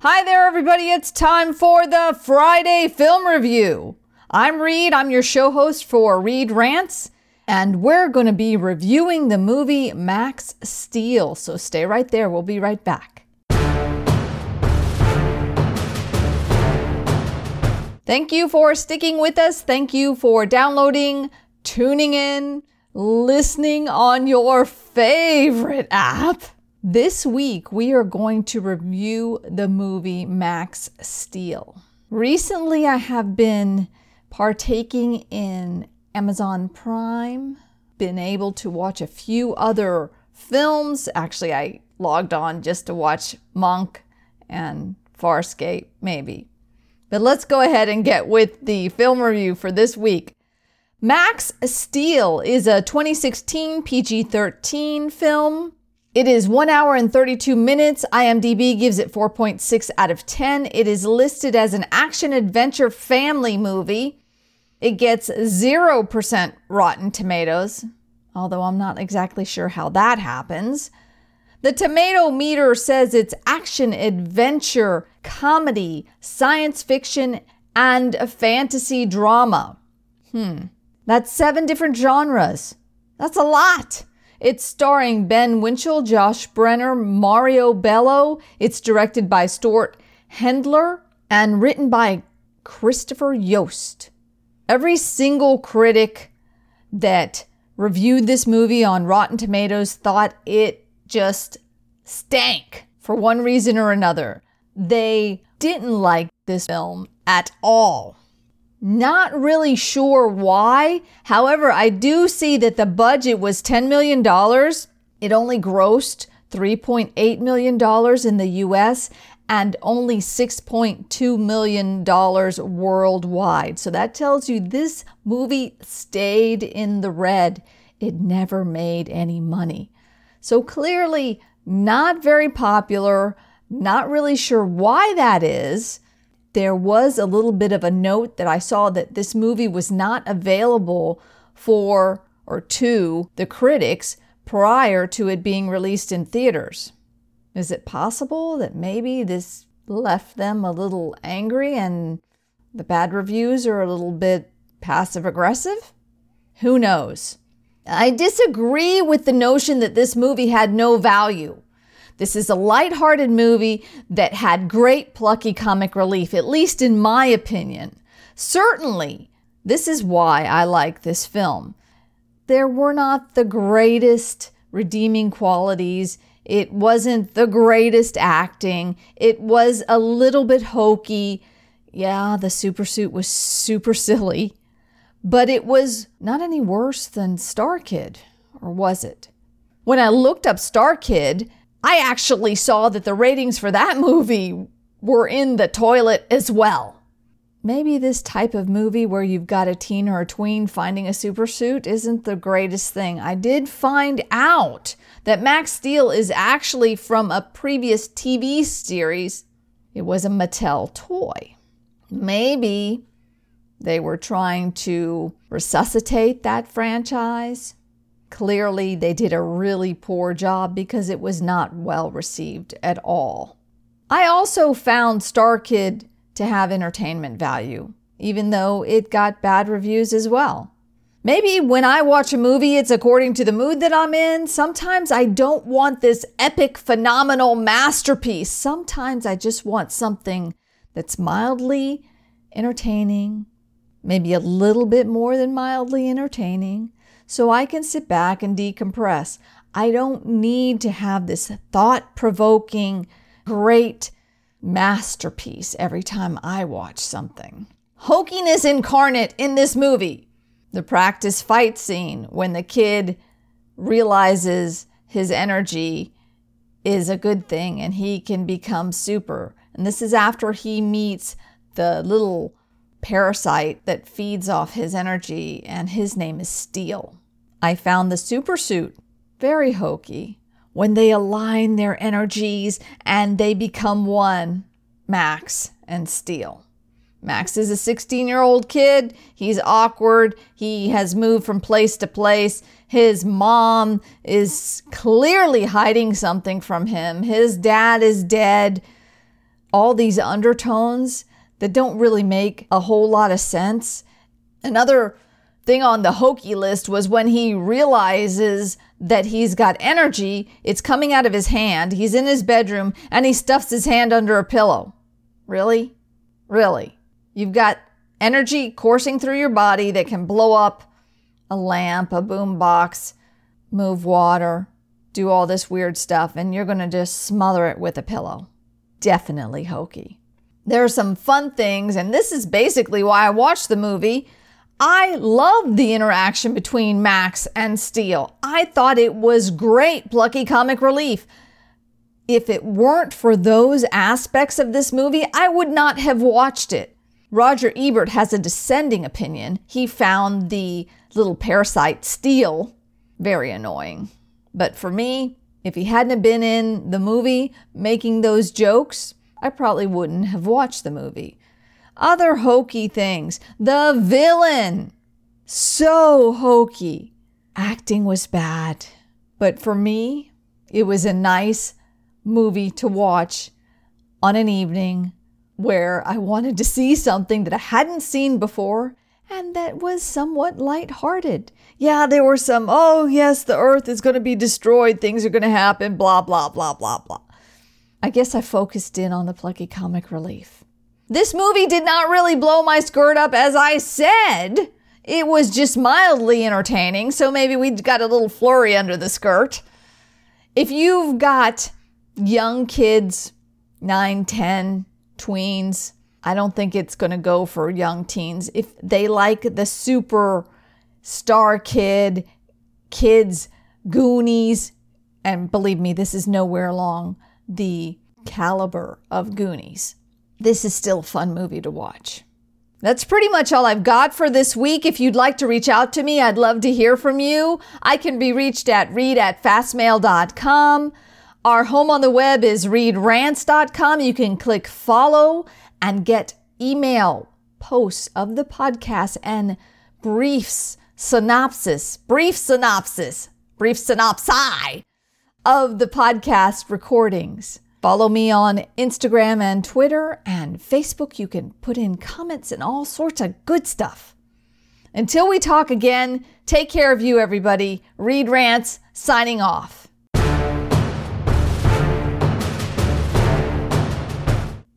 Hi there, everybody. It's time for the Friday Film Review. I'm Reed. I'm your show host for Reed Rants, and we're going to be reviewing the movie Max Steel. So stay right there. We'll be right back. Thank you for sticking with us. Thank you for downloading, tuning in, listening on your favorite app. This week, we are going to review the movie Max Steel. Recently, I have been partaking in Amazon Prime, been able to watch a few other films. Actually, I logged on just to watch Monk and Farscape, maybe. But let's go ahead and get with the film review for this week. Max Steel is a 2016 PG 13 film it is one hour and 32 minutes. IMDb gives it 4.6 out of 10. It is listed as an action adventure family movie. It gets 0% Rotten Tomatoes, although I'm not exactly sure how that happens. The tomato meter says it's action, adventure, comedy, science fiction, and a fantasy drama. Hmm, that's seven different genres. That's a lot. It's starring Ben Winchell, Josh Brener, Maria Bello. It's directed by Stewart Hendler and written by Christopher Yost. Every single critic that reviewed this movie on Rotten Tomatoes thought it just stank for one reason or another. They didn't like this film at all. Not really sure why. However, I do see that the budget was $10 million. It only grossed $3.8 million in the US and only $6.2 million worldwide. So that tells you this movie stayed in the red. It never made any money. So clearly, not very popular. Not really sure why that is there was a little bit of a note that I saw that this movie was not available for or to the critics prior to it being released in theaters. Is it possible that maybe this left them a little angry and the bad reviews are a little bit passive aggressive? Who knows? I disagree with the notion that this movie had no value. This is a light-hearted movie that had great plucky comic relief, at least in my opinion. Certainly, this is why I like this film. There were not the greatest redeeming qualities. It wasn't the greatest acting. It was a little bit hokey. Yeah, the super suit was super silly, but it was not any worse than Star Kid, or was it? When I looked up Star Kid, I actually saw that the ratings for that movie were in the toilet as well. Maybe this type of movie where you've got a teen or a tween finding a super suit isn't the greatest thing. I did find out that Max Steel is actually from a previous TV series. It was a Mattel toy. Maybe they were trying to resuscitate that franchise. Clearly, they did a really poor job because it was not well received at all. I also found Star Kid to have entertainment value, even though it got bad reviews as well. Maybe when I watch a movie, it's according to the mood that I'm in. Sometimes I don't want this epic, phenomenal masterpiece. Sometimes I just want something that's mildly entertaining, maybe a little bit more than mildly entertaining, so I can sit back and decompress. I don't need to have this thought provoking, great masterpiece every time I watch something. Hokiness incarnate in this movie. The practice fight scene when the kid realizes his energy is a good thing and he can become super. And this is after he meets the little parasite that feeds off his energy, and his name is Steel. I found the super suit very hokey when they align their energies and they become one Max and Steel. Max is a 16 year old kid. He's awkward. He has moved from place to place. His mom is clearly hiding something from him. His dad is dead. all these undertones that don't really make a whole lot of sense. Another thing on the hokey list was when he realizes that he's got energy, it's coming out of his hand. He's in his bedroom and he stuffs his hand under a pillow. Really? Really? You've got energy coursing through your body that can blow up a lamp, a boom box, move water, do all this weird stuff, and you're going to just smother it with a pillow. Definitely hokey. There are some fun things, and this is basically why I watched the movie. I loved the interaction between Max and Steel. I thought it was great, plucky comic relief. If it weren't for those aspects of this movie, I would not have watched it. Roger Ebert has a dissenting opinion. He found the little parasite Steel very annoying. But for me, if he hadn't been in the movie making those jokes, I probably wouldn't have watched the movie. Other hokey things. The villain. So hokey. Acting was bad. But for me, it was a nice movie to watch on an evening where I wanted to see something that I hadn't seen before and that was somewhat light-hearted. Yeah, there were some, oh, yes, the earth is going to be destroyed, things are going to happen, blah, blah, blah, blah, blah. I guess I focused in on the plucky comic relief. This movie did not really blow my skirt up, as I said. It was just mildly entertaining, so maybe we got a little flurry under the skirt. If you've got young kids, 9, 10, tweens, I don't think it's going to go for young teens. If they like the super star kid, kids, Goonies, and believe me, this is nowhere along the caliber of Goonies. This is still a fun movie to watch. That's pretty much all I've got for this week. If you'd like to reach out to me, I'd love to hear from you. I can be reached at read at fastmail.com. Our home on the web is readrants.com. You can click follow and get email posts of the podcast and briefs, synopsis, brief synopsis, brief synopsi of the podcast recordings. Follow me on Instagram and Twitter and Facebook. You can put in comments and all sorts of good stuff. Until we talk again, take care of you, everybody. Reed Rants, signing off.